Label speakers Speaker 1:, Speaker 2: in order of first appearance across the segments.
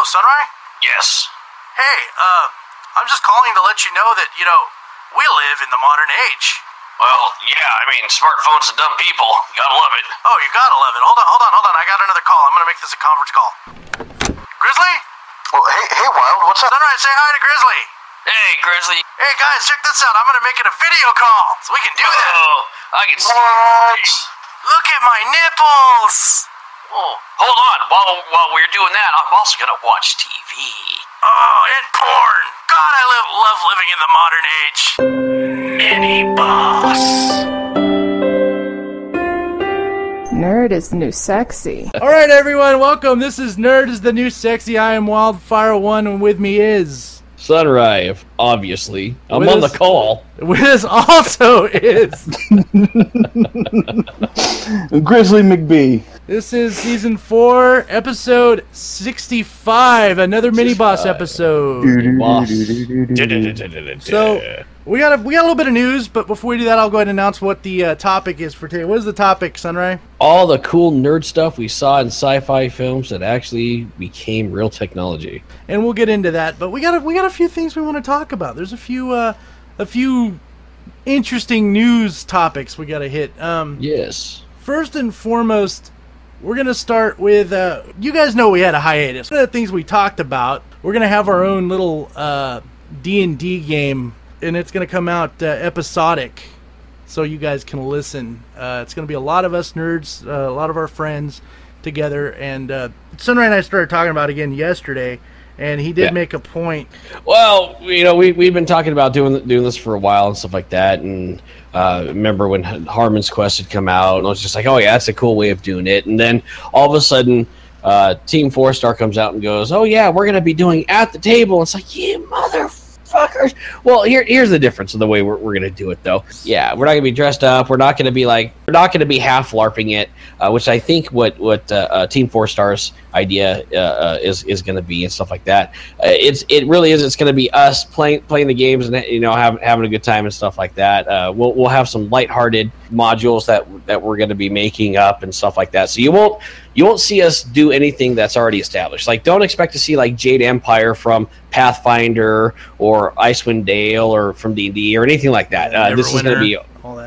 Speaker 1: Hello, Sunray?
Speaker 2: Yes.
Speaker 1: Hey, uh, I'm just calling to let you know that, you know, we live in the modern age.
Speaker 2: Well, yeah, I mean, smartphones and dumb people. You Gotta love it.
Speaker 1: Oh, you gotta love it. Hold on, hold on, hold on. I got another call. I'm gonna make this a conference call. Grizzly?
Speaker 3: Well, hey, hey, Wild, what's up?
Speaker 1: Sunrise, say hi to Grizzly.
Speaker 2: Hey, Grizzly.
Speaker 1: Hey, guys, check this out. I'm gonna make it a video call so we can do that.
Speaker 2: Oh, I can see.
Speaker 3: What?
Speaker 1: Look at my nipples.
Speaker 2: Oh, hold on. While while we're doing that, I'm also gonna watch TV.
Speaker 1: Oh, and porn. God, I live, love living in the modern age. Any boss.
Speaker 4: Nerd is the new sexy.
Speaker 5: All right, everyone, welcome. This is Nerd is the new sexy. I am Wildfire One, and with me is
Speaker 6: Sunrise, obviously. I'm
Speaker 5: With
Speaker 6: on
Speaker 5: us-
Speaker 6: the call.
Speaker 5: with us also is
Speaker 7: Grizzly McBee.
Speaker 5: This is season four, episode sixty-five, another mini boss episode. So we got a we got a little bit of news, but before we do that, I'll go ahead and announce what the uh, topic is for today. What is the topic, Sunray?
Speaker 6: all the cool nerd stuff we saw in sci-fi films that actually became real technology.
Speaker 5: and we'll get into that. But we got a, we got a few things we want to talk about. There's a few uh, a few interesting news topics we got to hit. Um,
Speaker 6: Yes.
Speaker 5: first and foremost, we're gonna start with uh, you guys know we had a hiatus. One of the things we talked about, we're gonna have our own little uh, D and D game, and it's gonna come out uh, episodic, so you guys can listen. Uh, it's gonna be a lot of us nerds, uh, a lot of our friends together, and uh, Sunray and I started talking about again yesterday, and he did
Speaker 6: Yeah.
Speaker 5: make a point.
Speaker 6: Well, you know, we we've been talking about doing doing this for a while and stuff like that. And uh, remember when Harmon's Quest had come out, and I was just like, oh yeah, that's a cool way of doing it. And then all of a sudden, uh, Team Four Star comes out and goes, oh yeah, we're gonna be doing at the table. It's like, you motherfuckers. Well, here here's the difference of the way we're, we're gonna do it though. Yeah, we're not gonna be dressed up. We're not gonna be like we're not gonna be half larping it, uh, which I think what what uh, uh, Team Four Stars idea uh, uh, is is going to be and stuff like that. Uh, it's it really is. It's going to be us playing playing the games and you know having having a good time and stuff like that. We'll we'll have some lighthearted modules that that we're going to be making up and stuff like that. So you won't you won't see us do anything that's already established. Like don't expect to see like Jade Empire from Pathfinder or Icewind Dale or from D and D or anything like that. Uh, this is going to be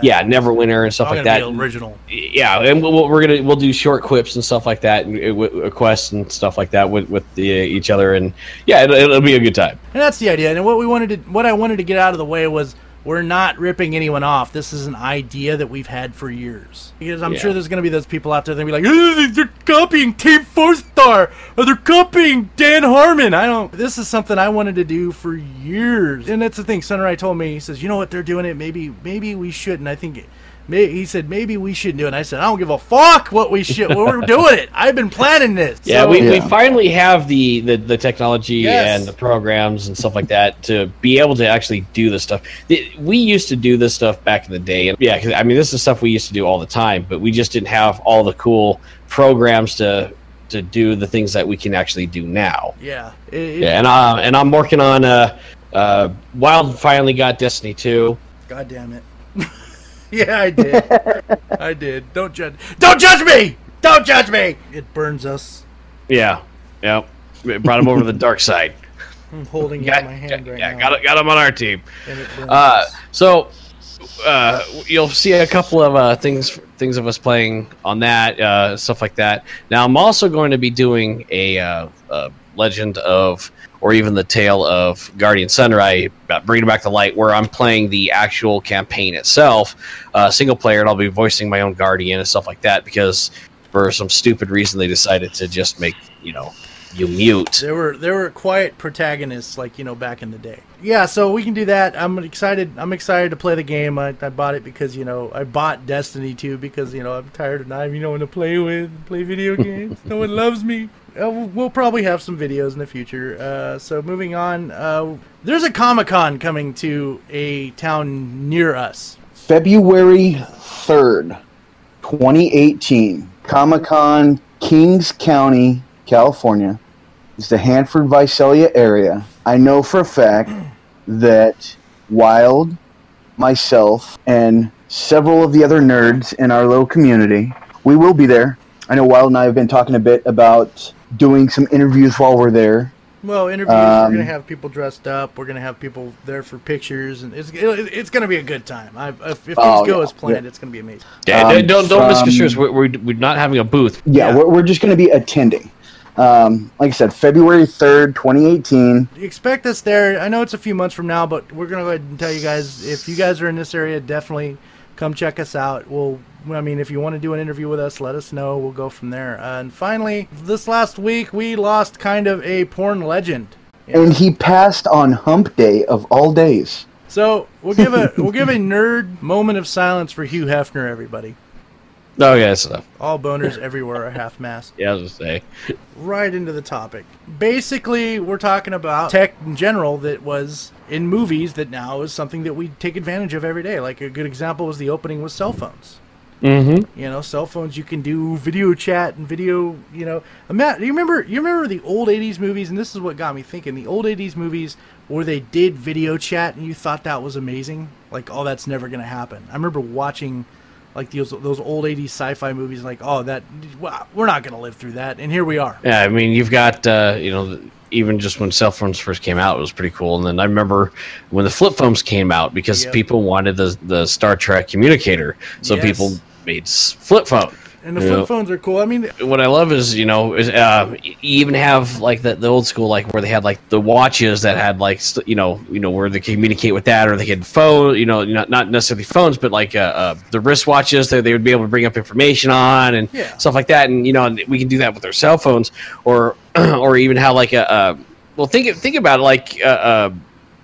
Speaker 6: yeah Neverwinter and stuff like that.
Speaker 5: original.
Speaker 6: Yeah, and we'll, we're gonna we'll do short quips and stuff like that, and uh, quests and stuff like that with with the, each other, and yeah, it'll, it'll be a good time.
Speaker 5: And that's the idea. And what we wanted to, what I wanted to get out of the way was we're not ripping anyone off. This is an idea that we've had for years. Because I'm
Speaker 6: Yeah.
Speaker 5: sure there's going to be those people out there that be like, "Ugh, they're copying Team Four Star, or they're copying Dan Harmon. I don't. This is something I wanted to do for years. And that's the thing. Sunray told me. He says, you know what they're doing it. Maybe maybe we shouldn't. I think. It, May, he said maybe we shouldn't do it. And I said I don't give a fuck what we should. we're doing it. I've been planning this.
Speaker 6: Yeah,
Speaker 5: So-
Speaker 6: we, we finally have the, the, the technology
Speaker 5: Yes.
Speaker 6: and the programs and stuff like that to be able to actually do this stuff. We used to do this stuff back in the day, and yeah, 'cause, I mean, this is stuff we used to do all the time, but we just didn't have all the cool programs to to do the things that we can actually do now.
Speaker 5: yeah. It- it-
Speaker 6: Yeah, and uh, and I'm working on uh, uh, Wild finally got Destiny two.
Speaker 5: God damn it. yeah, I did. I did. Don't judge. Don't judge me. Don't judge me. It burns us.
Speaker 6: Yeah, yeah, brought him over to the dark side.
Speaker 5: I'm holding it
Speaker 6: Got,
Speaker 5: in my hand right
Speaker 6: yeah,
Speaker 5: now.
Speaker 6: got got him on our team.
Speaker 5: and it burns
Speaker 6: Uh,
Speaker 5: us.
Speaker 6: so uh, you'll see a couple of uh, things things of us playing on that uh, stuff like that. Now I'm also going to be doing a, uh, uh Legend of, or even the Tale of Guardian Sunray, uh, bringing back the light, where I'm playing the actual campaign itself, uh, single player, and I'll be voicing my own Guardian and stuff like that because for some stupid reason they decided to just make you know you mute.
Speaker 5: There were there were quiet protagonists like you know back in the day. Yeah, so we can do that. I'm excited. I'm excited to play the game. I, I bought it because you know I bought Destiny 2 because you know I'm tired of not having no one to play with, play video games. no one loves me. Uh, we'll- we'll probably have some videos in the future. Uh, so moving on, uh, there's a Comic Con coming to a town near us.
Speaker 7: February 3rd, 2018. Comic Con, Kings County, California. It's the Hanford Visalia area. I know for a fact that Wild, myself, and several of the other nerds in our little community, we will be there. I know Wild and I have been talking a bit about doing some interviews while we're there.
Speaker 5: Well, interviews.
Speaker 7: Um,
Speaker 5: we're gonna have people dressed up. We're gonna have people there for pictures, and it's it, it's gonna be a good time. I, if, if things
Speaker 7: Oh,
Speaker 5: go
Speaker 7: yeah,
Speaker 5: as planned,
Speaker 7: yeah.
Speaker 5: it's gonna be amazing.
Speaker 6: Yeah,
Speaker 7: Um,
Speaker 6: don't don't misconstrue us.
Speaker 7: from-
Speaker 6: We're, we're, we're not having a booth.
Speaker 7: Yeah,
Speaker 5: Yeah.
Speaker 7: We're, we're just going to be attending. Um, like I said, February 3rd, 2018.
Speaker 5: expect us there. I know it's a few months from now, but we're gonna go ahead and tell you guys if you guys are in this area, definitely come check us out. We'll, I mean, if you want to do an interview with us, let us know. We'll go from there. Uh, and finally, this last week we lost kind of a porn legend.
Speaker 7: And he passed on hump day of all days.
Speaker 5: So we'll give a we'll give a nerd moment of silence for Hugh Hefner, everybody.
Speaker 6: Oh yeah, so
Speaker 5: All boners everywhere are half mast.
Speaker 6: yeah, I was gonna say.
Speaker 5: right into the topic. Basically, we're talking about tech in general that was in movies that now is something that we take advantage of every day. Like a good example was the opening with cell phones.
Speaker 6: Mm-hmm.
Speaker 5: You know, cell phones you can do video chat and video. You know, Matt, do you remember you remember the old '80s movies, and this is what got me thinking. The old '80s movies where they did video chat, and you thought that was amazing. Like, oh, that's never gonna happen. I remember watching. Like those those old '80s sci-fi movies, like oh that we're not gonna live through that, and here we are.
Speaker 6: Yeah, I mean, you've got uh, you know, even just when cell phones first came out, it was pretty cool. And then I remember when the flip phones came out because
Speaker 5: Yep.
Speaker 6: people wanted the the Star Trek communicator, so
Speaker 5: Yes.
Speaker 6: people made flip phone.
Speaker 5: And the
Speaker 6: you
Speaker 5: flip
Speaker 6: know.
Speaker 5: phones are cool. I mean,
Speaker 6: what I love is you know is uh, you even have like the, the old school like where they had like the watches that had like st- you know you know where they could communicate with that or they could phone you know not not necessarily phones but like uh, uh, the wristwatches that they would be able to bring up information on and
Speaker 5: Yeah.
Speaker 6: stuff like that and you know and we can do that with our cell phones or or even how like a uh, well think think about it like uh, uh,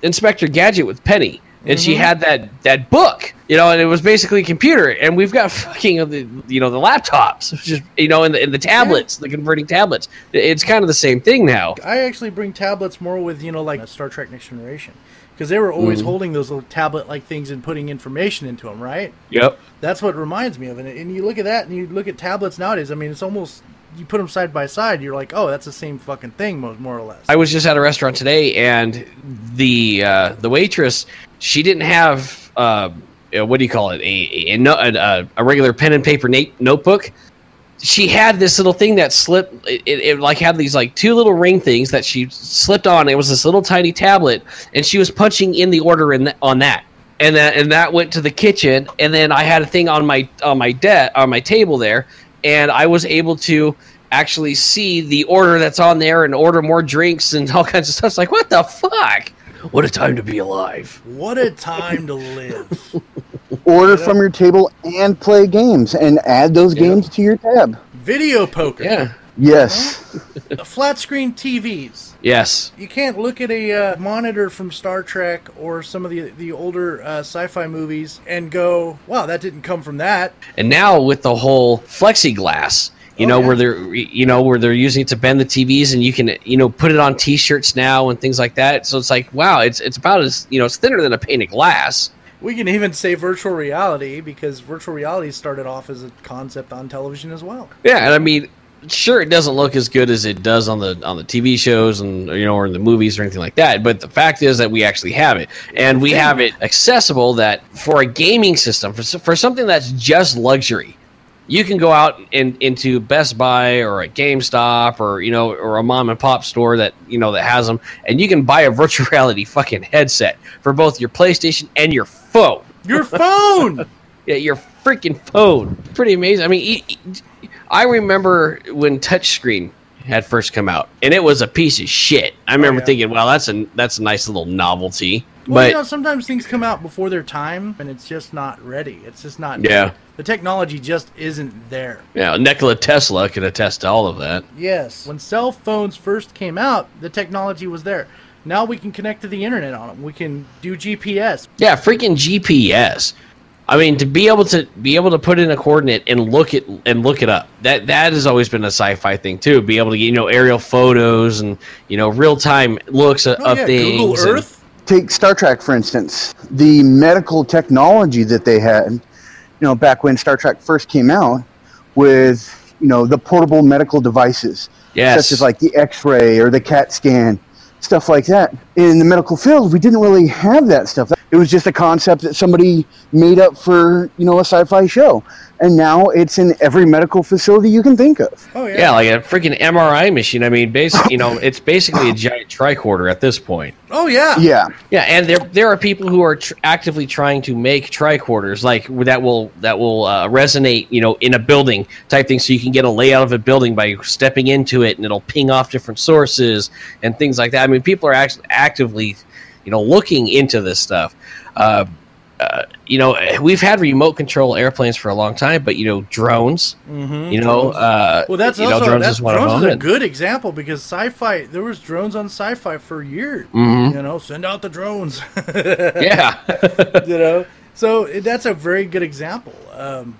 Speaker 6: Inspector Gadget with Penny. And she
Speaker 5: Mm-hmm.
Speaker 6: had that that book, you know, and it was basically a computer. And we've got fucking uh, the you know the laptops, just you know, and the, and the tablets, the converting tablets. It's kind of the same thing now.
Speaker 5: I actually bring tablets more with you know like Star Trek Next Generation because they were always holding those little tablet-like things and putting information into them, right?
Speaker 6: Yep.
Speaker 5: That's what reminds me of. it. and you look at that and you look at tablets nowadays. I mean, it's almost you put them side by side. You're like, oh, that's the same fucking thing, mo- more or less.
Speaker 6: I was just at a restaurant today, and the uh, the waitress she didn't have uh, uh, what do you call it a a, a, a regular pen and paper na- notebook. She had this little thing that slipped. It, it, it like had these like two little ring things that she slipped on. It was this little tiny tablet, and she was punching in the order in on that. And that and that went to the kitchen, and then I had a thing on my on my de- on my table there, and I was able to actually see the order that's on there and order more drinks and all kinds of stuff. It's like, what the fuck? What a time to be alive.
Speaker 5: what a time to live!
Speaker 7: Order from your table and play games and add those games to your tab.
Speaker 5: Video poker,
Speaker 6: Yeah.
Speaker 7: Yes.
Speaker 5: flat screen TVs.
Speaker 6: Yes.
Speaker 5: You can't look at a uh, monitor from Star Trek or some of the the older uh, sci-fi movies and go, "Wow, that didn't come from that."
Speaker 6: And now with the whole flexiglass, you
Speaker 5: Oh,
Speaker 6: know,
Speaker 5: yeah.
Speaker 6: where they're you know where they're using it to bend the TVs, and you can you know put it on T-shirts now and things like that. So it's like, wow, it's it's about as you know, it's thinner than a pane of glass.
Speaker 5: We can even say virtual reality because virtual reality started off as a concept on television as well.
Speaker 6: Yeah, and I mean, sure, it doesn't look as good as it does on the on the TV shows and you know or in the movies or anything like that. But the fact is that we actually have it, and we have it accessible. That for a gaming system, for for something that's just luxury, you can go out in, into Best Buy or a GameStop or you know or a mom and pop store that you know that has them, and you can buy a virtual reality fucking headset for both your PlayStation and your phone.
Speaker 5: Your phone.
Speaker 6: Yeah, your freaking phone. Pretty amazing. I mean, I remember when touchscreen had first come out, and it was a piece of shit. I remember
Speaker 5: Oh, yeah.
Speaker 6: thinking, "Well, that's a that's a nice little novelty."
Speaker 5: Well,
Speaker 6: but
Speaker 5: you know, sometimes things come out before their time, and it's just not ready. It's just not.
Speaker 6: Yeah.
Speaker 5: The technology just isn't there.
Speaker 6: yeah, Nikola Tesla could attest to all of that.
Speaker 5: Yes. When cell phones first came out, the technology was there. Now we can connect to the internet on them. We can do GPS.
Speaker 6: Yeah, freaking GPS. I mean, to be able to be able to put in a coordinate and look it and look it up. That that has always been a sci-fi thing too. Be able to get you know aerial photos and you know real time looks of,
Speaker 5: Oh,
Speaker 6: of
Speaker 5: yeah,
Speaker 6: things.
Speaker 5: Google
Speaker 6: and-
Speaker 5: Earth.
Speaker 7: Take Star Trek, for instance. The medical technology that they had, you know, back when Star Trek first came out, with, you know, the portable medical devices,
Speaker 6: yes,
Speaker 7: such as like the x ray or the CAT scan, stuff like that. In the medical field, we didn't really have that stuff. It was just a concept that somebody made up for you know a sci-fi show, and now it's in every medical facility you can think of.
Speaker 5: Oh yeah.
Speaker 6: Yeah, like a freaking MRI machine. I mean, basically, you know, it's basically a giant tricorder at this point.
Speaker 5: Oh yeah.
Speaker 7: Yeah,
Speaker 6: Yeah, and there there are people who are tr- actively trying to make tricorders like that will that will uh, resonate, you know, in a building type thing, so you can get a layout of a building by stepping into it, and it'll ping off different sources and things like that. I mean, people are actually actively, you know, looking into this stuff. Uh, uh, you know, we've had remote control airplanes for a long time, but you know, drones.
Speaker 5: Mm-hmm.
Speaker 6: You know, uh,
Speaker 5: Well, that's
Speaker 6: you know,
Speaker 5: also
Speaker 6: drones
Speaker 5: that's,
Speaker 6: is one
Speaker 5: drones
Speaker 6: of
Speaker 5: is a good example because sci-fi. There was drones on sci-fi for years.
Speaker 6: Mhm.
Speaker 5: You know, send out the drones.
Speaker 6: Yeah.
Speaker 5: you know, so that's a very good example. Um,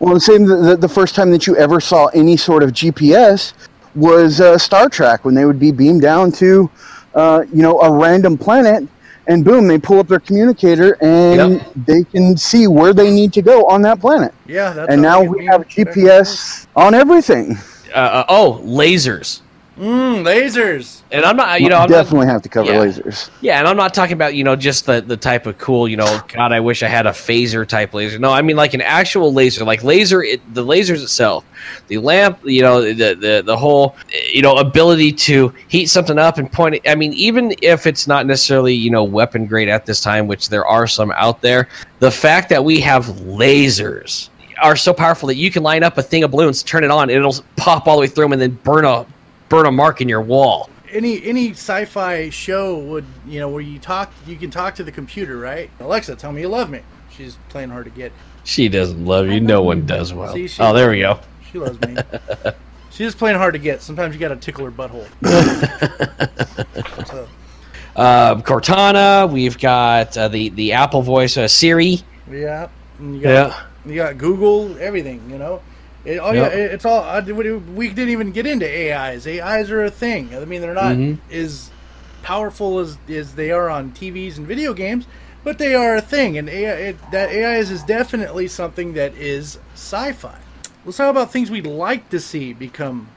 Speaker 7: Well, the same. The, the first time that you ever saw any sort of GPS was uh, Star Trek when they would be beamed down to, uh, you know, a random planet, and boom, they pull up their communicator and
Speaker 6: Yep.
Speaker 7: they can see where they need to go on that planet.
Speaker 5: yeah, that's
Speaker 7: and now we have
Speaker 5: back and forth.
Speaker 7: GPS on everything.
Speaker 6: uh, uh, oh, lasers.
Speaker 5: Mm, lasers.
Speaker 6: And I'm not, you know, I'm not,
Speaker 7: definitely have to cover
Speaker 6: yeah.
Speaker 7: lasers.
Speaker 6: Yeah, and I'm not talking about you know just the the type of cool you know God I wish I had a phaser type laser. No, I mean like an actual laser, like laser it, the lasers itself, the lamp, you know the the the whole you know ability to heat something up and point it. I mean even if it's not necessarily you know weapon grade at this time, which there are some out there, the fact that we have lasers are so powerful that you can line up a thing of balloons, turn it on, and it'll pop all the way through them, and then burn a burn a mark in your wall.
Speaker 5: Any any sci-fi show would you know where you talk you can talk to the computer, right? Alexa, tell me you love me. She's playing hard to get.
Speaker 6: She doesn't love you. No one does well.
Speaker 5: See, she-
Speaker 6: oh, there we go.
Speaker 5: She loves me. She's just playing hard to get. Sometimes you got to tickle her butthole. so,
Speaker 6: uh, Cortana. We've got uh, the the Apple voice uh, Siri.
Speaker 5: yeah, and you got you got Google, everything. You know, it, oh
Speaker 6: Yep.
Speaker 5: yeah, it, it's all. I, we didn't even get into AIs. AIs are a thing. I mean, they're not
Speaker 6: Mhm.
Speaker 5: as powerful as as they are on TVs and video games, but they are a thing. And AI, it, that AIs is definitely something that is sci-fi. Let's talk about things we'd like to see become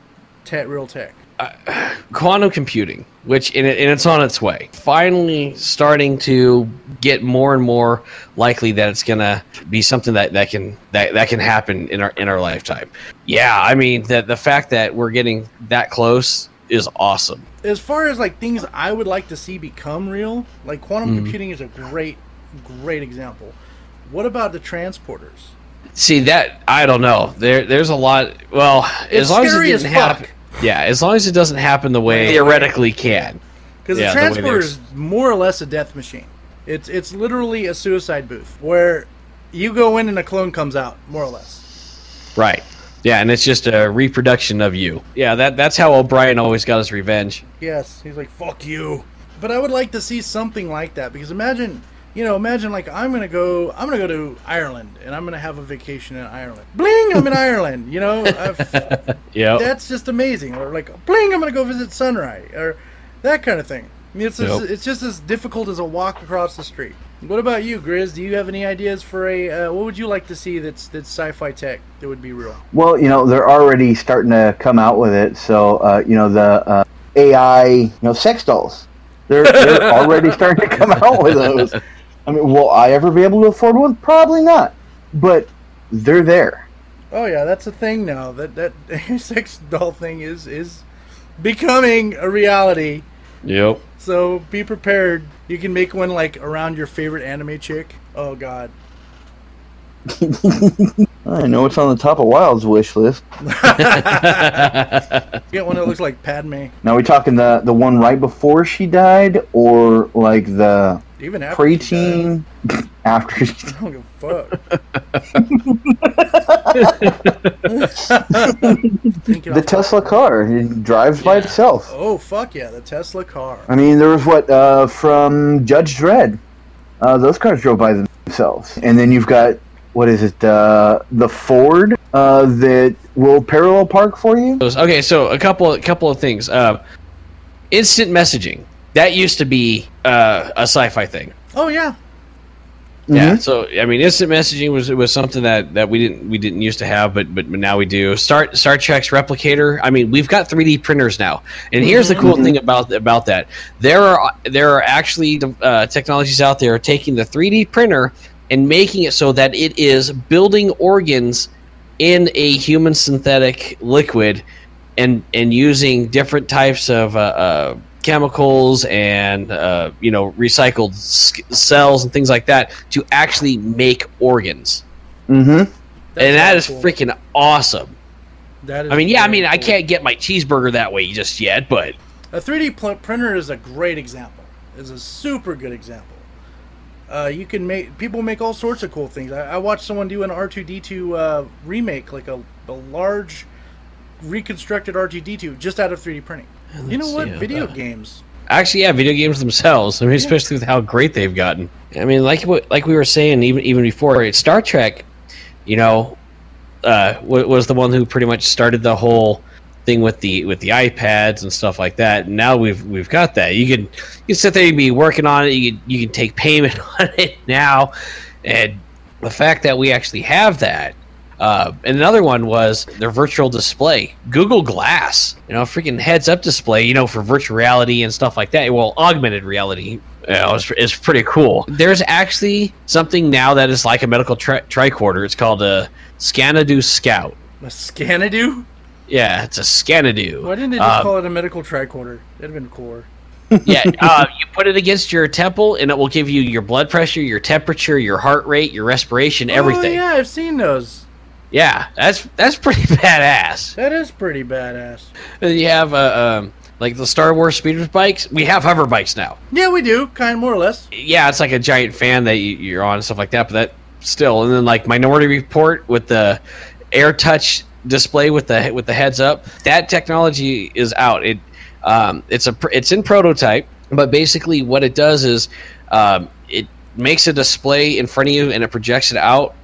Speaker 5: te- real tech.
Speaker 6: quantum computing, which and, it, and it's on its way. Finally, starting to get more and more likely that it's gonna be something that, that can that, that can happen in our in our lifetime. Yeah, I mean that the fact that we're getting that close is awesome.
Speaker 5: as far as like things I would like to see become real, like quantum
Speaker 6: Mm-hmm.
Speaker 5: computing is a great, great example. What about the transporters?
Speaker 6: See that I don't know. There there's a lot. Well,
Speaker 5: It's
Speaker 6: as long as it didn't happen. Yeah, as long as it doesn't happen the way theoretically can.
Speaker 5: Because
Speaker 6: Yeah,
Speaker 5: the
Speaker 6: the way
Speaker 5: transporter
Speaker 6: there's-
Speaker 5: is more or less a death machine. It's it's literally a suicide booth where you go in and a clone comes out, more or less.
Speaker 6: Right. Yeah, and it's just a reproduction of you. Yeah, that that's how O'Brien always got his revenge.
Speaker 5: Yes, he's like fuck you. But I would like to see something like that because imagine, you know, imagine like I'm gonna go, I'm gonna go to Ireland and I'm gonna have a vacation in Ireland. Bling, I'm in Ireland. You know,
Speaker 6: Yeah.
Speaker 5: that's just amazing. Or like, bling, I'm gonna go visit Sunrise, or that kind of thing. I mean, it's just,
Speaker 6: Yep.
Speaker 5: it's just as difficult as a walk across the street. What about you, Grizz? Do you have any ideas for a? Uh, what would you like to see that's that's sci-fi tech that would be real?
Speaker 7: Well, you know, they're already starting to come out with it. So, uh, you know, the uh, AI, you know, sex dolls. They're, they're already starting to come out with those. I mean, will I ever be able to afford one? Probably not. But they're there.
Speaker 5: Oh yeah, that's a thing now. That that sex doll thing is is becoming a reality.
Speaker 6: Yep.
Speaker 5: So be prepared. You can make one like around your favorite anime chick. Oh god.
Speaker 7: I know it's on the top of Wild's wish list.
Speaker 5: Get one that looks like Padme.
Speaker 7: Now, we talking the the one right before she died, or like the
Speaker 5: Even after she died.
Speaker 7: preteen after she
Speaker 5: I don't give a fuck.
Speaker 7: The
Speaker 5: off-
Speaker 7: Tesla car it drives by itself.
Speaker 5: Oh fuck yeah, the Tesla car.
Speaker 7: I mean, there was what uh, from Judge Dredd. Uh, those cars drove by themselves, and then you've got what is it? Uh, the Ford uh, that will parallel park for you.
Speaker 6: Okay, so a couple a couple of things. Uh, instant messaging that used to be uh, a sci-fi thing.
Speaker 5: Oh yeah.
Speaker 6: Yeah, so I mean, instant messaging was was something that, that we didn't we didn't used to have, but but, but now we do. Star Star Trek's replicator. I mean, we've got 3D printers now, and here's the cool thing about about that. There are there are actually uh, technologies out there taking the 3D printer and making it so that it is building organs in a human synthetic liquid, and and using different types of uh, uh, chemicals and uh, you know recycled s- cells and things like that to actually make organs,
Speaker 7: Mm-hmm.
Speaker 6: and that is
Speaker 5: cool.
Speaker 6: freaking awesome.
Speaker 5: That is
Speaker 6: I mean, yeah, I
Speaker 5: very
Speaker 6: mean, I can't get my cheeseburger that way just yet, but
Speaker 5: A 3D pl- printer is a great example. Is a super good example. Uh, you can make people make all sorts of cool things. I, I watched someone do an R2D2 uh, remake, like a, a large reconstructed R2D2 just out of 3D printing. You know
Speaker 6: let's
Speaker 5: what?
Speaker 6: see,
Speaker 5: Video
Speaker 6: uh,
Speaker 5: games.
Speaker 6: actually, yeah, video games themselves. I mean, especially with how great they've gotten. I mean, like what like we were saying even even before, Star Trek, you know, uh, was the one who pretty much started the whole thing with the with the iPads and stuff like that. And now we've we've got that. You can you can sit there and be working on it. You can you can take payment on it now, and the fact that we actually have that. Uh, and another one was their virtual display, Google Glass. You know, freaking heads-up display. You know, for virtual reality and stuff like that. Well, augmented reality. You know, is, is pretty cool. There's actually something now that is like a medical tri- tricorder. It's called a Scanadu Scout.
Speaker 5: A Scanadu?
Speaker 6: Yeah, it's a Scanadu.
Speaker 5: Why didn't they just
Speaker 6: Um,
Speaker 5: call it a medical tricorder? That'd have been cooler.
Speaker 6: yeah, uh, you put it against your temple, and it will give you your blood pressure, your temperature, your heart rate, your respiration, everything.
Speaker 5: Oh, yeah, I've seen those.
Speaker 6: yeah, that's that's pretty badass.
Speaker 5: That is pretty badass.
Speaker 6: And you have uh, um, like the Star Wars speeder bikes. We have hover bikes now.
Speaker 5: Yeah, we do, kind of more or less.
Speaker 6: Yeah, it's like a giant fan that you, you're on and stuff like that. But that still, and then like Minority Report with the Air Touch display with the with the heads up. That technology is out. It um, it's a it's in prototype, but basically what it does is um, it makes a display in front of you and it projects it out.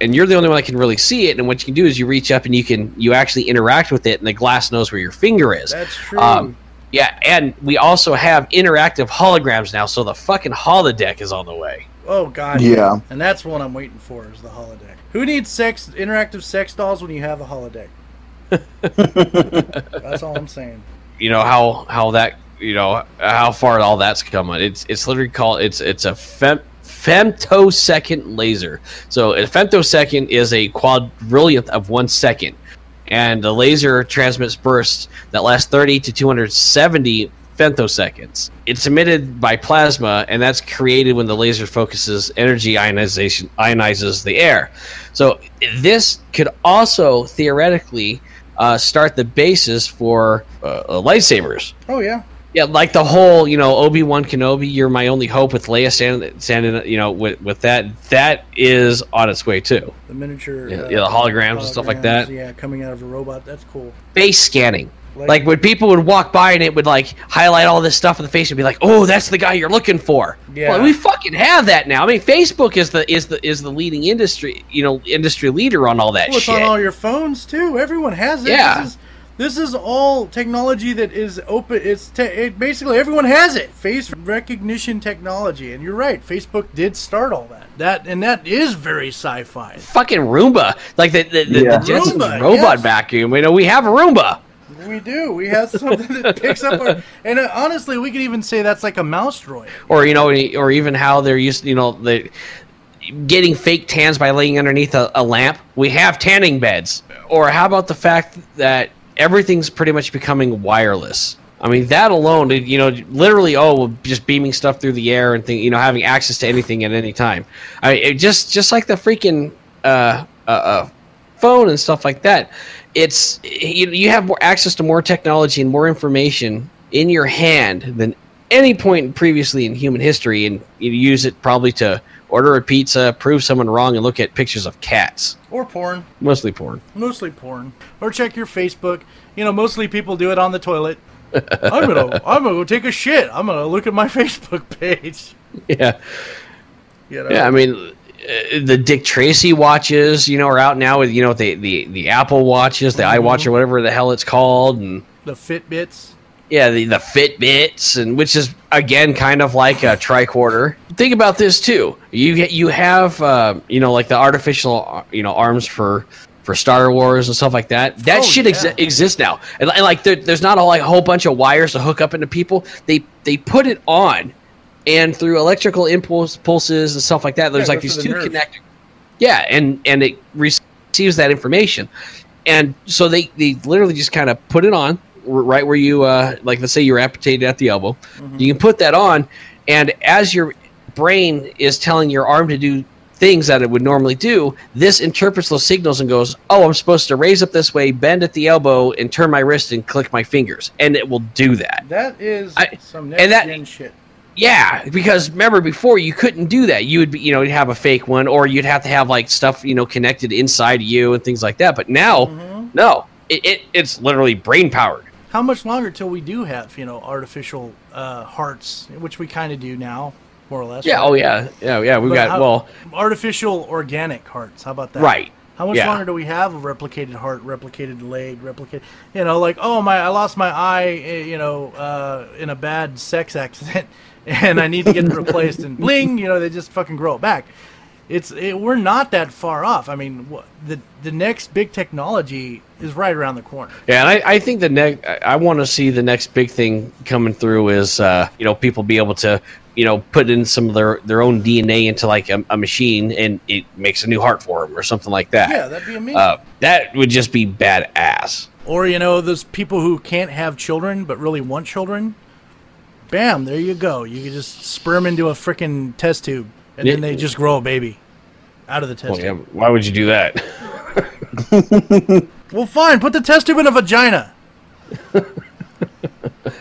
Speaker 6: And you're the only one that can really see it. And what you can do is you reach up and you can you actually interact with it, and the glass knows where your finger is.
Speaker 5: That's true.
Speaker 6: Um, yeah, and we also have interactive holograms now, so the fucking holodeck is on the way.
Speaker 5: oh god.
Speaker 7: Yeah.
Speaker 5: And that's what I'm waiting for is the holodeck. Who needs sex interactive sex dolls when you have a holiday? that's all I'm saying.
Speaker 6: You know how how that you know how far all that's coming. It's it's literally called it's it's a fem, femtosecond laser. So a femtosecond is a quadrillionth of one second, and the laser transmits bursts that last 30 to 270 femtoseconds. It's emitted by plasma, and that's created when the laser focuses energy ionization ionizes the air. So this could also theoretically uh, start the basis for uh, uh, lightsabers.
Speaker 5: Oh yeah.
Speaker 6: Yeah, like the whole, you know, Obi Wan Kenobi, you're my only hope with Leia standing, standing you know, with, with that. That is on its way too.
Speaker 5: The miniature
Speaker 6: Yeah,
Speaker 5: uh,
Speaker 6: yeah, the holograms and stuff like that.
Speaker 5: Yeah, coming out of a robot. That's cool.
Speaker 6: Face scanning. Like when people would walk by and it would like highlight all this stuff in the face and be like, "Oh, that's the guy you're looking for."
Speaker 5: Yeah.
Speaker 6: Well, we fucking have that now. I mean, Facebook is the is the is the leading industry, you know, industry leader on all that
Speaker 5: Well, it's
Speaker 6: shit.
Speaker 5: on all your phones too. Everyone has it.
Speaker 6: Yeah.
Speaker 5: This is, this is all technology that is open. It's te- it, basically everyone has it. Face recognition technology, and you're right. Facebook did start all that. That and that is very sci-fi.
Speaker 6: fucking Roomba, like the the, the,
Speaker 7: Yeah.
Speaker 6: the
Speaker 5: Roomba,
Speaker 6: robot
Speaker 5: yes.
Speaker 6: vacuum. You know, we have a Roomba.
Speaker 5: We do. We have something that picks up our. And uh, honestly, we could even say that's like a mouse droid.
Speaker 6: or you know, or even how they're used, you know, the getting fake tans by laying underneath a, a lamp. We have tanning beds. Or how about the fact that everything's pretty much becoming wireless? I mean, that alone, you know, literally, oh, just beaming stuff through the air and thing, you know, having access to anything at any time. I mean, just just like the freaking uh, uh, uh, phone and stuff like that. It's you, you have more access to more technology and more information in your hand than any point previously in human history, and you use it probably to order a pizza, prove someone wrong, and look at pictures of cats,
Speaker 5: Or porn.
Speaker 6: mostly porn.
Speaker 5: Mostly porn. Or check your Facebook. You know, mostly people do it on the toilet. I'm gonna I'm gonna go take a shit. I'm gonna look at my Facebook page.
Speaker 6: Yeah,
Speaker 5: You know?
Speaker 6: yeah. I mean, uh, the Dick Tracy watches, you know, are out now with you know the the, the Apple watches, the iWatch or whatever the hell it's called, and
Speaker 5: the Fitbits.
Speaker 6: yeah, the, the Fitbits, and which is again kind of like a tricorder. Think about this too. You get you have uh, you know like the artificial uh, you know arms for for Star Wars and stuff like that. That
Speaker 5: Oh,
Speaker 6: shit
Speaker 5: yeah.
Speaker 6: exi- exists now, and, and like there, there's not a, like a whole bunch of wires to hook up into people. They they put it on, and through electrical impulse pulses and stuff like that, there's
Speaker 5: Yeah,
Speaker 6: like these two
Speaker 5: nerve.
Speaker 6: connected. Yeah, and and it receives that information, and so they they literally just kind of put it on right where you uh like let's say you're amputated at the elbow,
Speaker 5: Mm-hmm.
Speaker 6: you can put that on, and as your brain is telling your arm to do things that it would normally do, this interprets those signals and goes, "Oh, I'm supposed to raise up this way, bend at the elbow, and turn my wrist and click my fingers," and it will do that.
Speaker 5: That is
Speaker 6: I-
Speaker 5: some
Speaker 6: and that-
Speaker 5: shit.
Speaker 6: Yeah, because remember before you couldn't do that. You would be, you know, you'd have a fake one, or you'd have to have like stuff, you know, connected inside you and things like that. But now,
Speaker 5: Mm-hmm.
Speaker 6: no, it, it it's literally brain powered.
Speaker 5: How much longer till we do have, you know, artificial uh, hearts, which we kind of do now, more or less.
Speaker 6: Yeah.
Speaker 5: right?
Speaker 6: Oh yeah. Yeah. Yeah. We
Speaker 5: But
Speaker 6: got
Speaker 5: how-
Speaker 6: well.
Speaker 5: artificial organic hearts. How about that?
Speaker 6: Right.
Speaker 5: How much
Speaker 6: Yeah.
Speaker 5: longer do we have a replicated heart, replicated leg, replicate? You know, like oh my, I lost my eye, eh, you know, uh, in a bad sex accident, and I need to get it replaced. And bling, you know, they just fucking grow it back. It's it, we're not that far off. I mean, wh- the the next big technology is right around the corner.
Speaker 6: Yeah, and I, I think the next I want to see the next big thing coming through is uh, you know people be able to you know put in some of their their own DNA into like a, a machine and it makes a new heart for them or something like that.
Speaker 5: Yeah, that'd be amazing.
Speaker 6: Uh, that would just be badass.
Speaker 5: Or you know, those people who can't have children but really want children. Bam! There you go. You can just sperm into a freaking test tube, and then they just grow a baby out of the test
Speaker 6: Well, yeah,
Speaker 5: tube.
Speaker 6: why would you do that?
Speaker 5: Well, fine. Put the test tube in a vagina.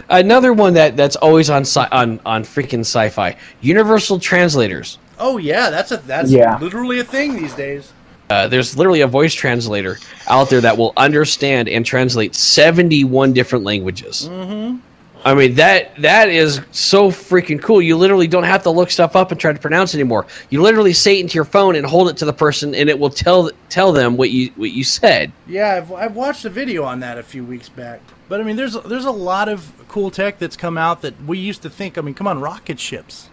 Speaker 6: Another one that that's always on sci- on on freaking sci-fi. Universal translators.
Speaker 5: Oh yeah, that's a that's
Speaker 7: Yeah.
Speaker 5: literally a thing these days.
Speaker 6: Uh, there's literally a voice translator out there that will understand and translate 71 different languages. Mm-hmm. I mean that that is so freaking cool. You literally don't have to look stuff up and try to pronounce it anymore. You literally say it into your phone and hold it to the person, and it will tell tell them what you what you said.
Speaker 5: Yeah, I've, I've watched a video on that a few weeks back. But I mean, there's there's a lot of cool tech that's come out that we used to think. I mean, come on, rocket ships.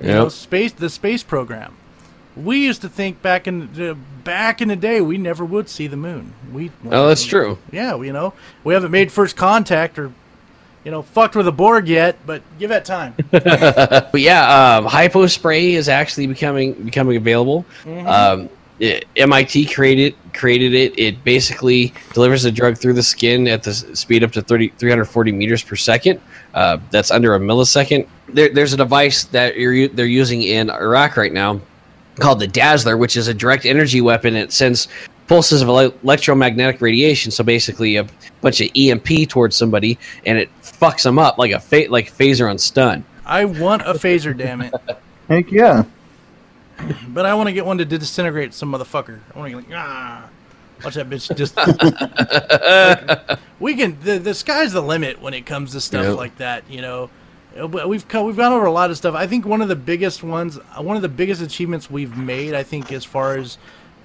Speaker 5: You know, space the space program. We used to think back in the, back in the day we never would see the moon. We
Speaker 6: Oh, that's true.
Speaker 5: Yeah, you know, we haven't made first contact or you know fucked with a Borg yet, but give that time.
Speaker 6: But yeah, um, hypo spray is actually becoming becoming available. Um, it- MIT created created it. It basically delivers the drug through the skin at the speed up to 30, 340 meters per second. Uh, that's under a millisecond. There, there's a device that you're, they're using in Iraq right now called the Dazzler, which is a direct energy weapon. It sends pulses of electromagnetic radiation, so basically a bunch of EMP towards somebody, and it fucks them up like a fa- like phaser on stun.
Speaker 5: I want a phaser, damn it.
Speaker 7: Heck yeah.
Speaker 5: But I want to get one to disintegrate some motherfucker. I want to get like, ah, watch that bitch just. Like, we can. The, the sky's the limit when it comes to stuff
Speaker 6: Yep.
Speaker 5: like that. You know, we've co- we've gone over a lot of stuff. I think one of the biggest ones, uh, one of the biggest achievements we've made, I think, as far as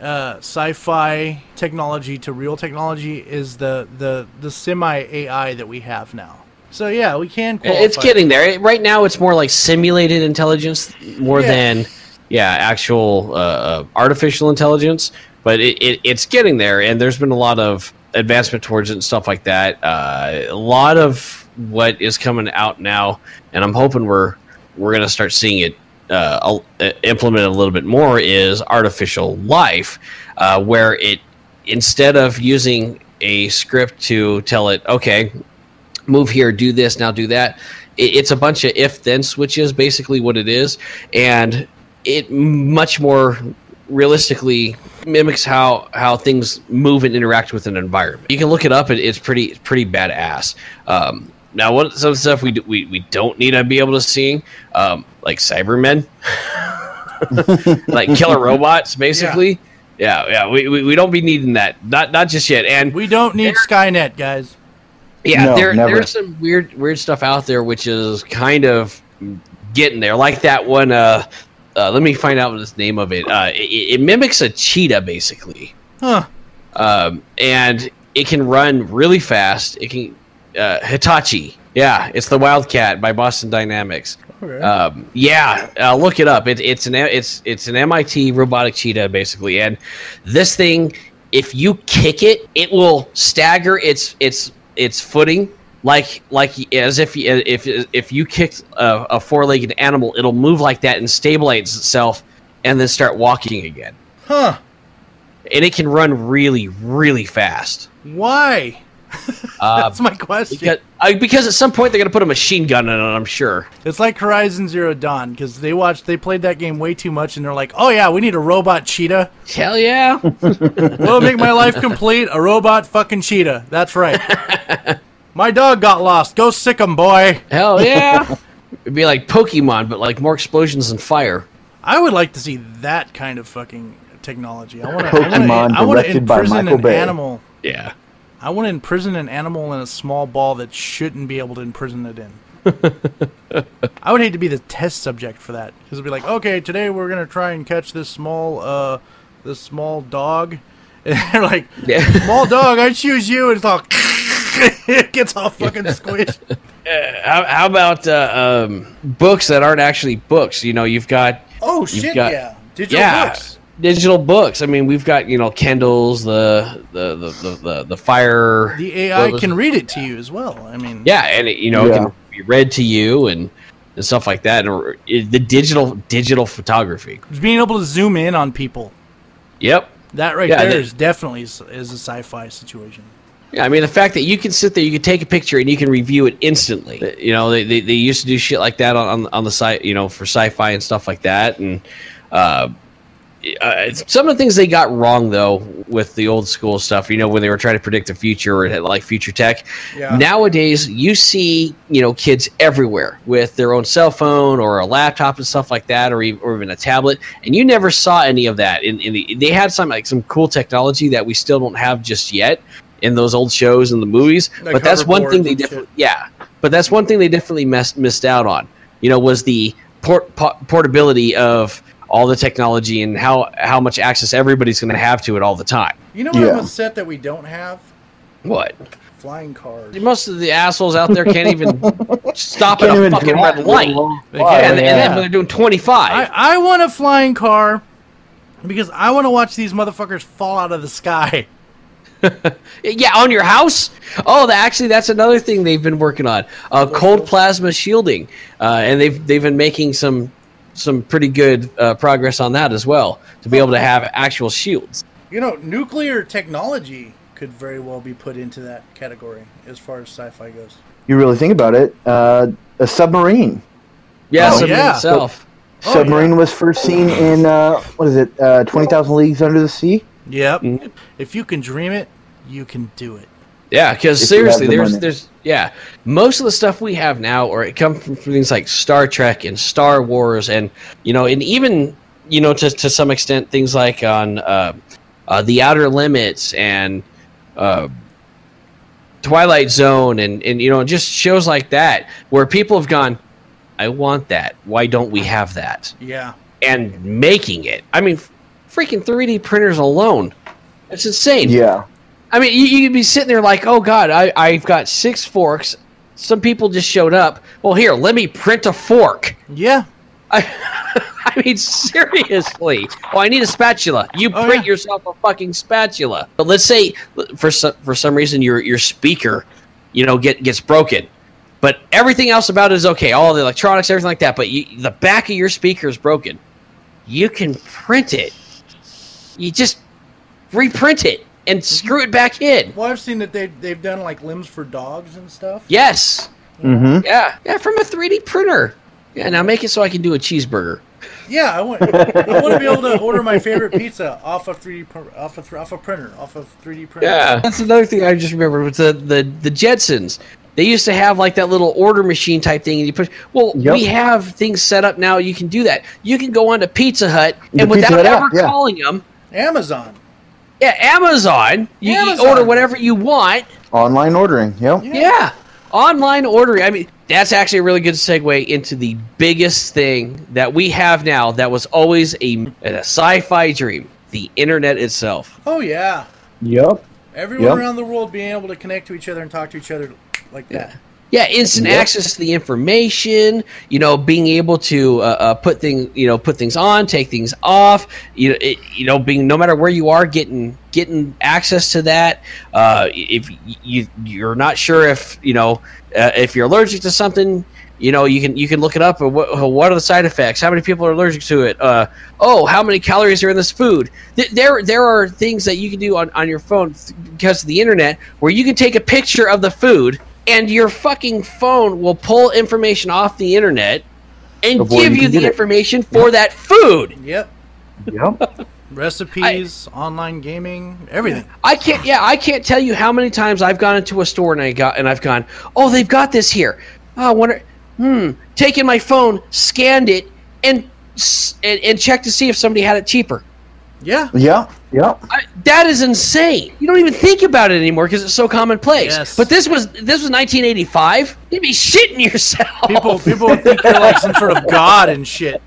Speaker 5: uh, sci-fi technology to real technology, is the the the semi AI that we have now. So yeah, we can. Qualify.
Speaker 6: It's getting there. Right now, it's more like simulated intelligence more
Speaker 5: Yeah.
Speaker 6: than yeah actual uh, uh, artificial intelligence. But it, it, it's getting there, and there's been a lot of advancement towards it and stuff like that. Uh, a lot of what is coming out now, and I'm hoping we're we're gonna start seeing it uh, uh, a little bit more is artificial life, uh, where it instead of using a script to tell it, okay, move here, do this, now do that. It, it's a bunch of if then switches, basically what it is, and it much more realistically mimics how how things move and interact with an environment. You can look it up; it, it's pretty pretty badass. Um, now, what some stuff we, do, we we don't need to be able to see, um, like Cybermen, like killer robots, basically. Yeah, yeah, we, we, we don't be needing that. Not not just yet. And
Speaker 5: We don't need Skynet, guys.
Speaker 6: yeah,
Speaker 7: No,
Speaker 6: there
Speaker 7: never.
Speaker 6: there's some weird weird stuff out there which is kind of getting there. Like that one. Uh, uh, let me find out the name of it. Uh, it. It mimics a cheetah basically,
Speaker 5: Huh.
Speaker 6: um, and it can run really fast. It can uh, Hitachi. Yeah, it's the Wildcat by Boston Dynamics.
Speaker 5: Okay.
Speaker 6: Um, yeah, uh, look it up. It, it's an it's it's an MIT robotic cheetah basically, and this thing, if you kick it, it will stagger its its its footing like like as if you- if if you kicked a, a four legged animal, it'll move like that and stabilize itself, and then start walking again.
Speaker 5: huh?
Speaker 6: And it can run really really fast.
Speaker 5: Why?
Speaker 6: Uh,
Speaker 5: That's my question.
Speaker 6: because uh, because at some point they're gonna put a machine gun in it. I'm sure.
Speaker 5: It's like Horizon Zero Dawn because they watched, they played that game way too much, and they're like, "Oh yeah, we need a robot cheetah.
Speaker 6: Hell yeah.
Speaker 5: What'll make my life complete? A robot fucking cheetah. That's right. my dog got lost. Go sick him, boy.
Speaker 6: Hell yeah. It'd be like Pokemon, but like more explosions and fire.
Speaker 5: I would like to see that kind of fucking technology. I want to.
Speaker 7: Pokemon
Speaker 5: I want to
Speaker 7: directed by Michael
Speaker 5: an
Speaker 7: Bay.
Speaker 5: animal.
Speaker 6: Yeah.
Speaker 5: I want to imprison an animal in a small ball that shouldn't be able to imprison it in. I would hate to be the test subject for that because it'd be like, okay, today we're gonna try and catch this small, uh, this small dog, and they're like,
Speaker 6: Yeah.
Speaker 5: small dog, I choose you, and it's all, it gets all fucking squished.
Speaker 6: How, how about uh, um, books that aren't actually books? You know, you've got
Speaker 5: Oh
Speaker 6: You've
Speaker 5: shit,
Speaker 6: got-
Speaker 5: yeah, digital
Speaker 6: yeah,
Speaker 5: books.
Speaker 6: Digital books. I mean, we've got you know Kindles, the the the the, the, the Fire.
Speaker 5: The AI
Speaker 6: what
Speaker 5: can read it to you as well. I mean,
Speaker 6: Yeah, and it, you know it can be read to you and, and stuff like that. And the digital digital photography.
Speaker 5: being able to zoom in on people.
Speaker 6: Yep.
Speaker 5: That right
Speaker 6: Yeah,
Speaker 5: there
Speaker 6: that-
Speaker 5: is definitely s- is a sci-fi situation.
Speaker 6: Yeah, I mean the fact that you can sit there, you can take a picture, and you can review it instantly. Uh, You know, they, they, they used to do shit like that on, on on the site, you know, for sci-fi and stuff like that. And uh, uh, some of the things they got wrong though with the old school stuff, you know, when they were trying to predict the future or like future tech.
Speaker 5: Yeah.
Speaker 6: Nowadays, you see, you know, kids everywhere with their own cell phone or a laptop and stuff like that, or, e- or even a tablet, and you never saw any of that. In, in the, they had some like some cool technology that we still don't have just yet in those old shows and the movies.
Speaker 5: Like
Speaker 6: but that's one thing they definitely, yeah. But that's one thing they definitely messed, missed out on. You know, was the port, po- portability of all the technology and how how much access everybody's going to have to it all the time.
Speaker 5: You know what
Speaker 7: Yeah.
Speaker 5: I'm upset that we don't have?
Speaker 6: What?
Speaker 5: Flying cars.
Speaker 6: Most of the assholes out there can't even stop
Speaker 7: Can't
Speaker 6: at a fucking red light.
Speaker 7: along.
Speaker 5: They
Speaker 7: Why?
Speaker 6: and, and
Speaker 7: Yeah.
Speaker 6: then when they're doing 25.
Speaker 5: I, I want a flying car because I want to watch these motherfuckers fall out of the sky.
Speaker 6: yeah, on your house? Oh, that, actually, that's another thing they've been working on. Uh, cold plasma shielding. Uh, and they've, they've been making some some pretty good uh, progress on that as well to be able to have actual shields.
Speaker 5: You know, nuclear technology could very well be put into that category as far as sci-fi goes.
Speaker 7: You really think about it, uh, a submarine.
Speaker 6: Yeah,
Speaker 5: Oh,
Speaker 6: submarine
Speaker 5: yeah.
Speaker 6: itself.
Speaker 5: Oh,
Speaker 7: submarine was first seen in uh, what is it? Uh, Twenty thousand leagues under the sea.
Speaker 5: Yep.
Speaker 6: Mm-hmm.
Speaker 5: If you can dream it, you can do it.
Speaker 6: Yeah, because
Speaker 7: If you have
Speaker 6: seriously,
Speaker 7: the
Speaker 6: there's
Speaker 7: money.
Speaker 6: there's yeah, most of the stuff we have now, or it comes from things like Star Trek and Star Wars, and you know, and even you know, to to some extent, things like on uh, uh, the Outer Limits and uh, Twilight Zone, and and you know, just shows like that where people have gone, I want that. Why don't we have that?
Speaker 5: Yeah.
Speaker 6: And making it, I mean, freaking 3D printers alone, it's insane.
Speaker 7: Yeah,
Speaker 6: I mean, you, you could be sitting there like, oh God, I, I've got six forks. Some people just showed up. Well, here, let me print a fork.
Speaker 5: Yeah.
Speaker 6: I, I mean, seriously. Oh, I need a spatula. You
Speaker 5: Oh,
Speaker 6: print
Speaker 5: yeah.
Speaker 6: yourself a fucking spatula. But let's say, for some, for some reason, your your speaker, you know, get gets broken. But everything else about it is okay. All the electronics, everything like that. But you, the back of your speaker is broken. You can print it. You just reprint it and screw it back in.
Speaker 5: Well, I've seen that they they've done like limbs for dogs and stuff.
Speaker 6: Yes.
Speaker 7: mm-hmm.
Speaker 6: Yeah. Yeah. From a 3D printer. Yeah. Now make it so I can do a cheeseburger.
Speaker 5: Yeah, I want I want to be able to order my favorite pizza off of 3D off of off a printer off of 3D printer.
Speaker 6: Yeah. That's another thing I just remembered was the, the, the Jetsons. They used to have like that little order machine type thing, and you push. Well,
Speaker 7: Yep.
Speaker 6: we have things set up now. You can do that. You can go on to Pizza Hut, and
Speaker 7: Pizza
Speaker 6: without
Speaker 7: Hut app,
Speaker 6: ever
Speaker 7: yeah.
Speaker 6: calling them,
Speaker 5: Amazon.
Speaker 6: Yeah, Amazon. You, you
Speaker 5: Amazon.
Speaker 6: order whatever you want.
Speaker 7: Online ordering. Yep.
Speaker 6: Yeah. Online ordering. I mean, that's actually a really good segue into the biggest thing that we have now that was always a, a sci-fi dream: the internet itself.
Speaker 5: Oh yeah.
Speaker 7: Yep.
Speaker 5: Everyone
Speaker 7: Yep.
Speaker 5: around the world being able to connect to each other and talk to each other like that.
Speaker 6: Yeah, instant
Speaker 7: Yep.
Speaker 6: access to the information. You know, being able to uh, uh, put things, you know, put things on, take things off. You know, it, you know, being no matter where you are, getting getting access to that. Uh, if you you're not sure if you know uh, if you're allergic to something, you know, you can you can look it up. Or what, what are the side effects? How many people are allergic to it? Uh, oh, how many calories are in this food? Th- There there are things that you can do on, on your phone th- because of the internet where you can take a picture of the food and your fucking phone will pull information off the internet and
Speaker 7: Before
Speaker 6: give
Speaker 7: you
Speaker 6: you the
Speaker 7: get it.
Speaker 6: information for that food.
Speaker 5: Yep.
Speaker 7: Yep.
Speaker 5: Recipes, online gaming, everything.
Speaker 6: I can't. Yeah, I can't tell you how many times I've gone into a store and I got and I've gone, oh, they've got this here. Oh, I wonder. Hmm. Taken my phone, scanned it, and and, and checked to see if somebody had it cheaper.
Speaker 5: Yeah.
Speaker 7: Yep. Yep.
Speaker 6: I, that is insane. You don't even think about it anymore because it's so commonplace.
Speaker 5: Yes.
Speaker 6: But this was this was 1985. You'd be shitting yourself.
Speaker 5: People people would think you're like some sort of god and shit.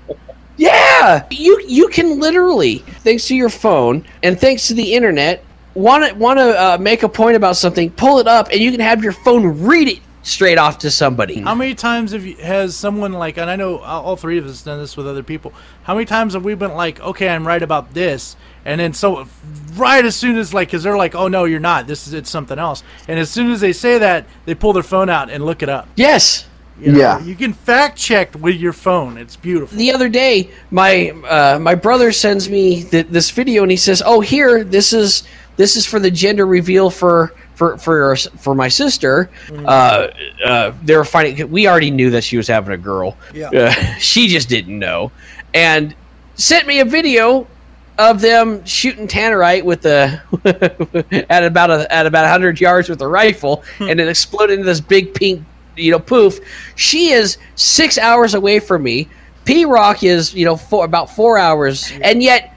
Speaker 6: Yeah, you you can literally, thanks to your phone and thanks to the internet, want to want to uh, make a point about something, pull it up, and you can have your phone read it straight off to somebody.
Speaker 5: How many times have you, has someone like, and I know all all three of us done this with other people. How many times have we been like, okay, I'm right about this, and then so right as soon as like, because they're like, oh no, you're not. This is it's something else. And as soon as they say that, they pull their phone out and look it up.
Speaker 6: Yes.
Speaker 5: You know,
Speaker 7: Yeah.
Speaker 5: You can fact check with your phone. It's beautiful.
Speaker 6: The other day, my uh, my brother sends me th- this video, and he says, "Oh, here, this is this is for the gender reveal for." For for for my sister, uh, uh, they were finding. We already knew that she was having a girl.
Speaker 5: Yeah.
Speaker 6: Uh, she just didn't know, and sent me a video of them shooting tannerite with the at about a, at about hundred yards with a rifle, hmm. and it exploded into this big pink, you know, poof. She is six hours away from me. P Rock is you know four, about four hours, and yet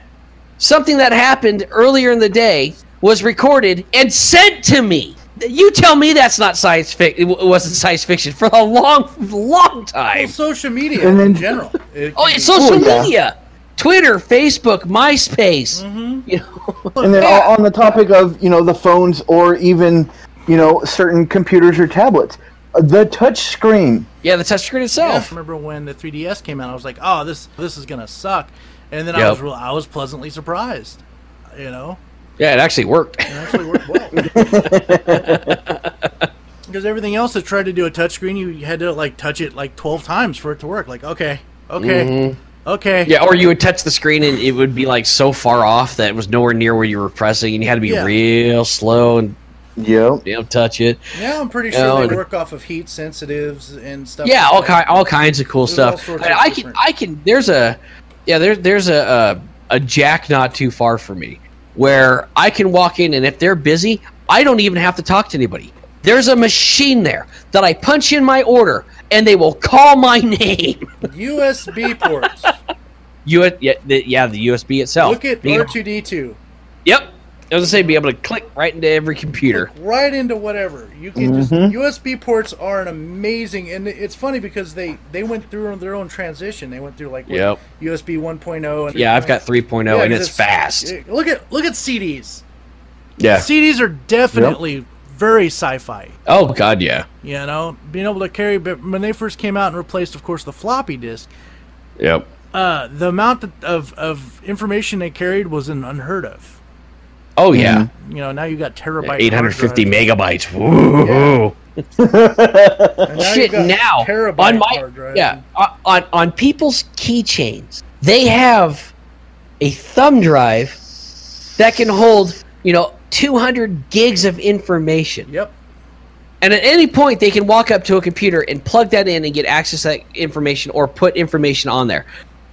Speaker 6: something that happened earlier in the day was recorded and sent to me. You tell me that's not science fiction. It wasn't science fiction for a long, long
Speaker 5: Well,
Speaker 6: time.
Speaker 5: social media
Speaker 7: And then-
Speaker 5: in general. It
Speaker 6: Oh, it's social
Speaker 7: Oh, yeah.
Speaker 6: media, Twitter, Facebook, MySpace.
Speaker 5: Mm-hmm.
Speaker 6: You know,
Speaker 7: And then
Speaker 6: Yeah.
Speaker 7: on the topic of you know the phones or even you know certain computers or tablets, uh, the touch screen.
Speaker 6: yeah, the touchscreen
Speaker 5: Yeah, I
Speaker 6: itself.
Speaker 5: remember when the 3DS came out, I was like, "Oh, this this is gonna suck," and then I was real, I was pleasantly surprised. You know,
Speaker 6: Yeah, it actually worked.
Speaker 5: it actually worked well. Because everything else that tried to do a touchscreen, you you had to like touch it like 12 times for it to work. Like, okay, okay, okay,
Speaker 6: Yeah, or you would touch the screen and it would be like so far off that it was nowhere near where you were pressing, and you had to be
Speaker 5: Yeah.
Speaker 6: real slow and
Speaker 7: Yep.
Speaker 6: you know touch it.
Speaker 5: Yeah, I'm pretty
Speaker 6: You
Speaker 5: sure
Speaker 6: know,
Speaker 5: they work off of heat sensitives and stuff.
Speaker 6: Yeah,
Speaker 5: like
Speaker 6: all kind, all kinds of cool
Speaker 5: There's all
Speaker 6: stuff.
Speaker 5: sorts
Speaker 6: I,
Speaker 5: of
Speaker 6: I can, I can. There's a, yeah, there, there's a, a a jack not too far from me where I can walk in and if they're busy, I don't even have to talk to anybody. There's a machine there that I punch in my order and they will call my name.
Speaker 5: USB ports.
Speaker 6: You, yeah, the, yeah, the USB itself.
Speaker 5: Look at R2D2.
Speaker 6: Yep. I was gonna say, be able to click right into every computer.
Speaker 5: right into whatever you can just mm-hmm. USB ports are an amazing and it's funny because they they went through their own transition they went through like
Speaker 6: Yep.
Speaker 5: USB 1.0 and
Speaker 6: Yeah, I've oh. got 3.0
Speaker 5: Yeah,
Speaker 6: and
Speaker 5: 'cause
Speaker 6: it's fast.
Speaker 5: look at look at CDs
Speaker 6: Yeah.
Speaker 5: CDs are definitely very sci-fi
Speaker 6: Oh God, yeah.
Speaker 5: you know being able to carry but when they first came out and replaced of course the floppy disk
Speaker 6: Yep.
Speaker 5: uh, the amount of, of information they carried was an unheard of
Speaker 6: Oh yeah.
Speaker 5: you know now you got terabyte hard
Speaker 6: 850 megabytes. Woo.
Speaker 5: And now
Speaker 6: Shit now
Speaker 5: terabyte
Speaker 6: on my yeah on- on on people's keychains they have a thumb drive that can hold you know 200 gigs of information
Speaker 5: yep
Speaker 6: and at any point they can walk up to a computer and plug that in and get access to that information or put information on there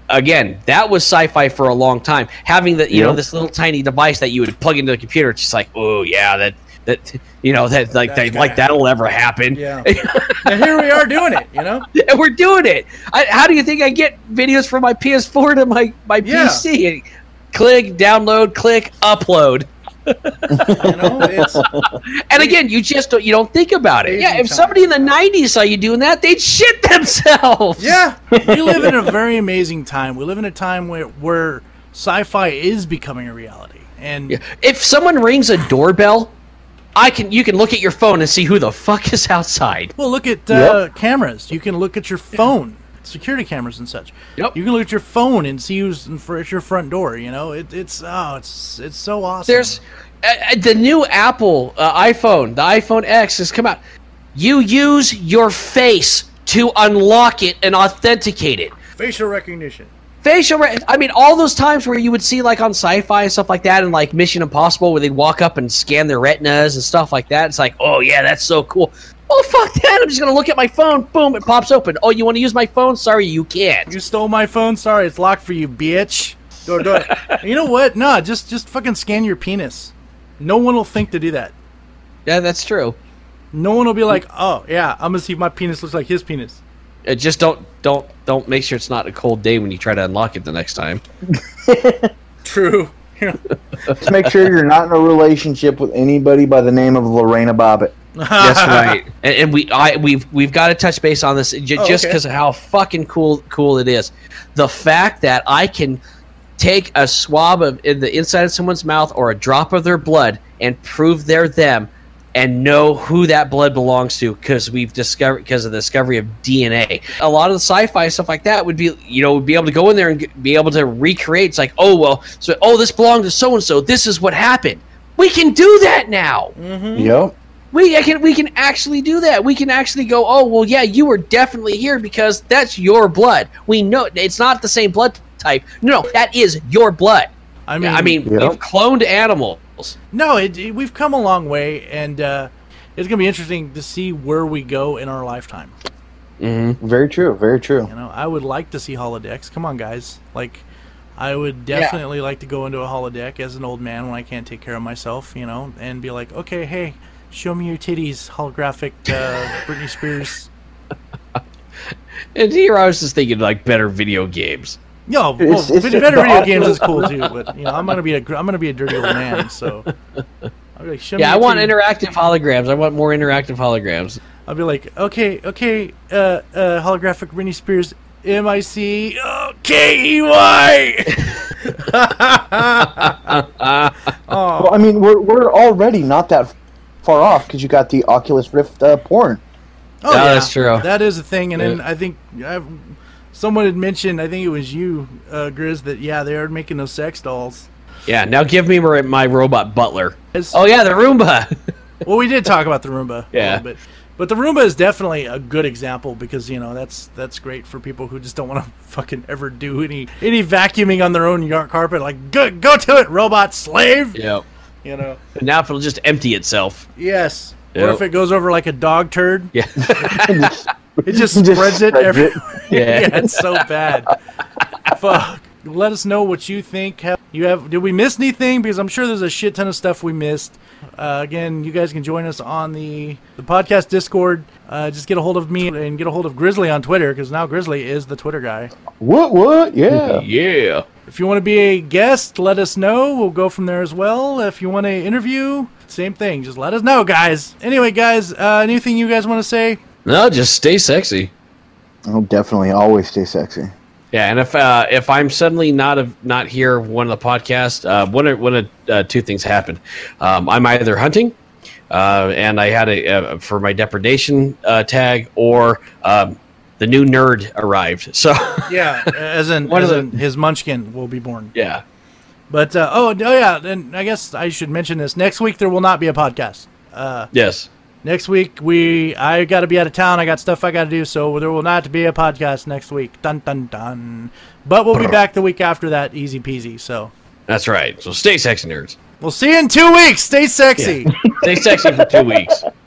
Speaker 6: again that was sci-fi for a long time having the you know this little tiny device that you would plug into the computer it's just like oh yeah that that you know that like
Speaker 5: That's
Speaker 6: that, like
Speaker 5: gonna
Speaker 6: that'll ever happen
Speaker 5: Yeah. and here we are doing it, you know?
Speaker 6: and we're doing it. I, how do you think I get videos from my PS4 to my my
Speaker 5: Yeah.
Speaker 6: PC? Click, download, click, upload.
Speaker 5: You know, it's
Speaker 6: And again, you just don't you don't think about it. Yeah, if somebody in the '90s saw you doing that, they'd shit themselves.
Speaker 5: yeah. We live in a very amazing time. We live in a time where where sci-fi is becoming a reality. And
Speaker 6: Yeah. If someone rings a doorbell, I can you can look at your phone and see who the fuck is outside.
Speaker 5: Well, look at uh, cameras. You can look at your phone, security cameras and such.
Speaker 6: Yep.
Speaker 5: You can look at your phone and see who's in fr- at your front door. You know, it, it's oh, it's it's so awesome.
Speaker 6: There's uh, uh, the new Apple uh, iPhone, the iPhone X has come out. You use your face to unlock it and authenticate it.
Speaker 5: facial recognition.
Speaker 6: Facial, re- I mean, all those times where you would see like on sci-fi and stuff like that, and like Mission Impossible, where they'd walk up and scan their retinas and stuff like that. It's like, oh yeah, that's so cool. Oh fuck that! I'm just gonna look at my phone. Boom, it pops open. Oh, you want to use my phone? Sorry, you can't.
Speaker 5: You stole my phone. Sorry, it's locked for you, bitch. Do it. you know what? Nah, just just fucking scan your penis. No one will think to do that.
Speaker 6: Yeah, that's true.
Speaker 5: No one will be like, oh yeah, I'm gonna see if my penis looks like his penis.
Speaker 6: Uh, just don't, don't, don't make sure it's not a cold day when you try to unlock it the next time.
Speaker 5: True.
Speaker 7: Just make sure you're not in a relationship with anybody by the name of Lorena Bobbitt.
Speaker 6: That's right. And, and we, I, we've, we've got to touch base on this j-
Speaker 5: Oh,
Speaker 6: just
Speaker 5: okay.
Speaker 6: because of how fucking cool, cool it is. The fact that I can take a swab of in the inside of someone's mouth or a drop of their blood and prove they're them, and know who that blood belongs to because we've discovered because of the discovery of DNA. A lot of the sci-fi stuff like that would be, you know, would be able to go in there and g- be able to recreate. It's like, oh well, so oh this belonged to so and so. This is what happened. We can do that now. Mm-hmm.
Speaker 7: Yep.
Speaker 6: We I can we can actually do that. We can actually go, oh well, yeah, you were definitely here because that's your blood. We know it's not the same blood type. No, that is your blood.
Speaker 5: I mean,
Speaker 6: I mean,
Speaker 7: Yep.
Speaker 6: we've cloned animals.
Speaker 5: no, it, it- we've come a long way, and uh, it's gonna be interesting to see where we go in our lifetime.
Speaker 7: Very true. Very true.
Speaker 5: You know, I would like to see holodecks. Come on, guys. Like, I would definitely like to go into a holodeck as an old man when I can't take care of myself. You know, and be like, okay, hey, show me your titties, holographic uh, Britney Spears.
Speaker 6: And here I was just thinking like better video games.
Speaker 5: Yo, well,
Speaker 7: It's- it's
Speaker 5: better video
Speaker 7: opposite.
Speaker 5: games is cool too, but you know, I'm gonna be a gr- I'm gonna be a dirty old man, so. I'll be like, show me
Speaker 6: Yeah, I want
Speaker 5: titties.
Speaker 6: interactive holograms. I want more interactive holograms.
Speaker 5: I'll be like, okay, okay, uh, uh, holographic Britney Spears, M I C K E Y. Oh,
Speaker 7: Well, I mean, we're, we're already not that far off because you got the Oculus Rift uh, porn.
Speaker 5: Oh,
Speaker 6: Yeah, that's true.
Speaker 5: That is a thing, and then I think i someone had mentioned, I think it was you, uh, Grizz, that yeah, they are making those sex dolls.
Speaker 6: Yeah, now give me my, my robot butler.
Speaker 5: It's-
Speaker 6: Oh yeah, the Roomba.
Speaker 5: Well, we did talk about the Roomba,
Speaker 6: Yeah.
Speaker 5: a bit, but the Roomba is definitely a good example because you know that's that's great for people who just don't want to fucking ever do any any vacuuming on their own yard carpet. Like, go go to it, robot slave.
Speaker 6: Yeah.
Speaker 5: You know.
Speaker 6: And now if it'll just empty itself.
Speaker 5: Yes. Or if it goes over like a dog turd,
Speaker 6: Yeah.
Speaker 5: it just
Speaker 7: Just
Speaker 5: spreads it
Speaker 7: spreads
Speaker 5: everywhere.
Speaker 6: Yeah.
Speaker 5: yeah, it's so bad. Fuck. Let us know what you think. Have you have? Did we miss anything? Because I'm sure there's a shit ton of stuff we missed. Uh, again, you guys can join us on the the podcast Discord. Uh, just get a hold of me and get a hold of Grizzly on Twitter because now Grizzly is the Twitter guy.
Speaker 7: What? What? Yeah.
Speaker 6: yeah.
Speaker 5: If you want to be a guest, let us know. We'll go from there as well. If you want to interview, same thing. Just let us know, guys. Anyway, guys, uh, anything you guys want to say?
Speaker 6: No, just stay sexy.
Speaker 7: Oh, definitely. Always stay sexy.
Speaker 6: Yeah, and if uh, if I'm suddenly not a, not here one of the podcasts, uh, one of one of uh, two things happen. Um, I'm either hunting, uh, and I had a uh, for my depredation uh, tag, or um, the new nerd arrived. So
Speaker 5: Yeah, as in,
Speaker 6: One
Speaker 5: as
Speaker 6: of
Speaker 5: in his munchkin will be born.
Speaker 6: yeah,
Speaker 5: But uh, oh, oh yeah, and I guess I should mention this. Next week there will not be a podcast.
Speaker 6: yes,
Speaker 5: Next week we I got to be out of town. I got stuff I got to do, so there will not be a podcast next week. Dun dun dun. But we'll be back the week after that, easy peasy. So
Speaker 6: that's right. So stay sexy, nerds.
Speaker 5: we'll see you in two weeks. Stay sexy.
Speaker 6: Stay sexy for two weeks.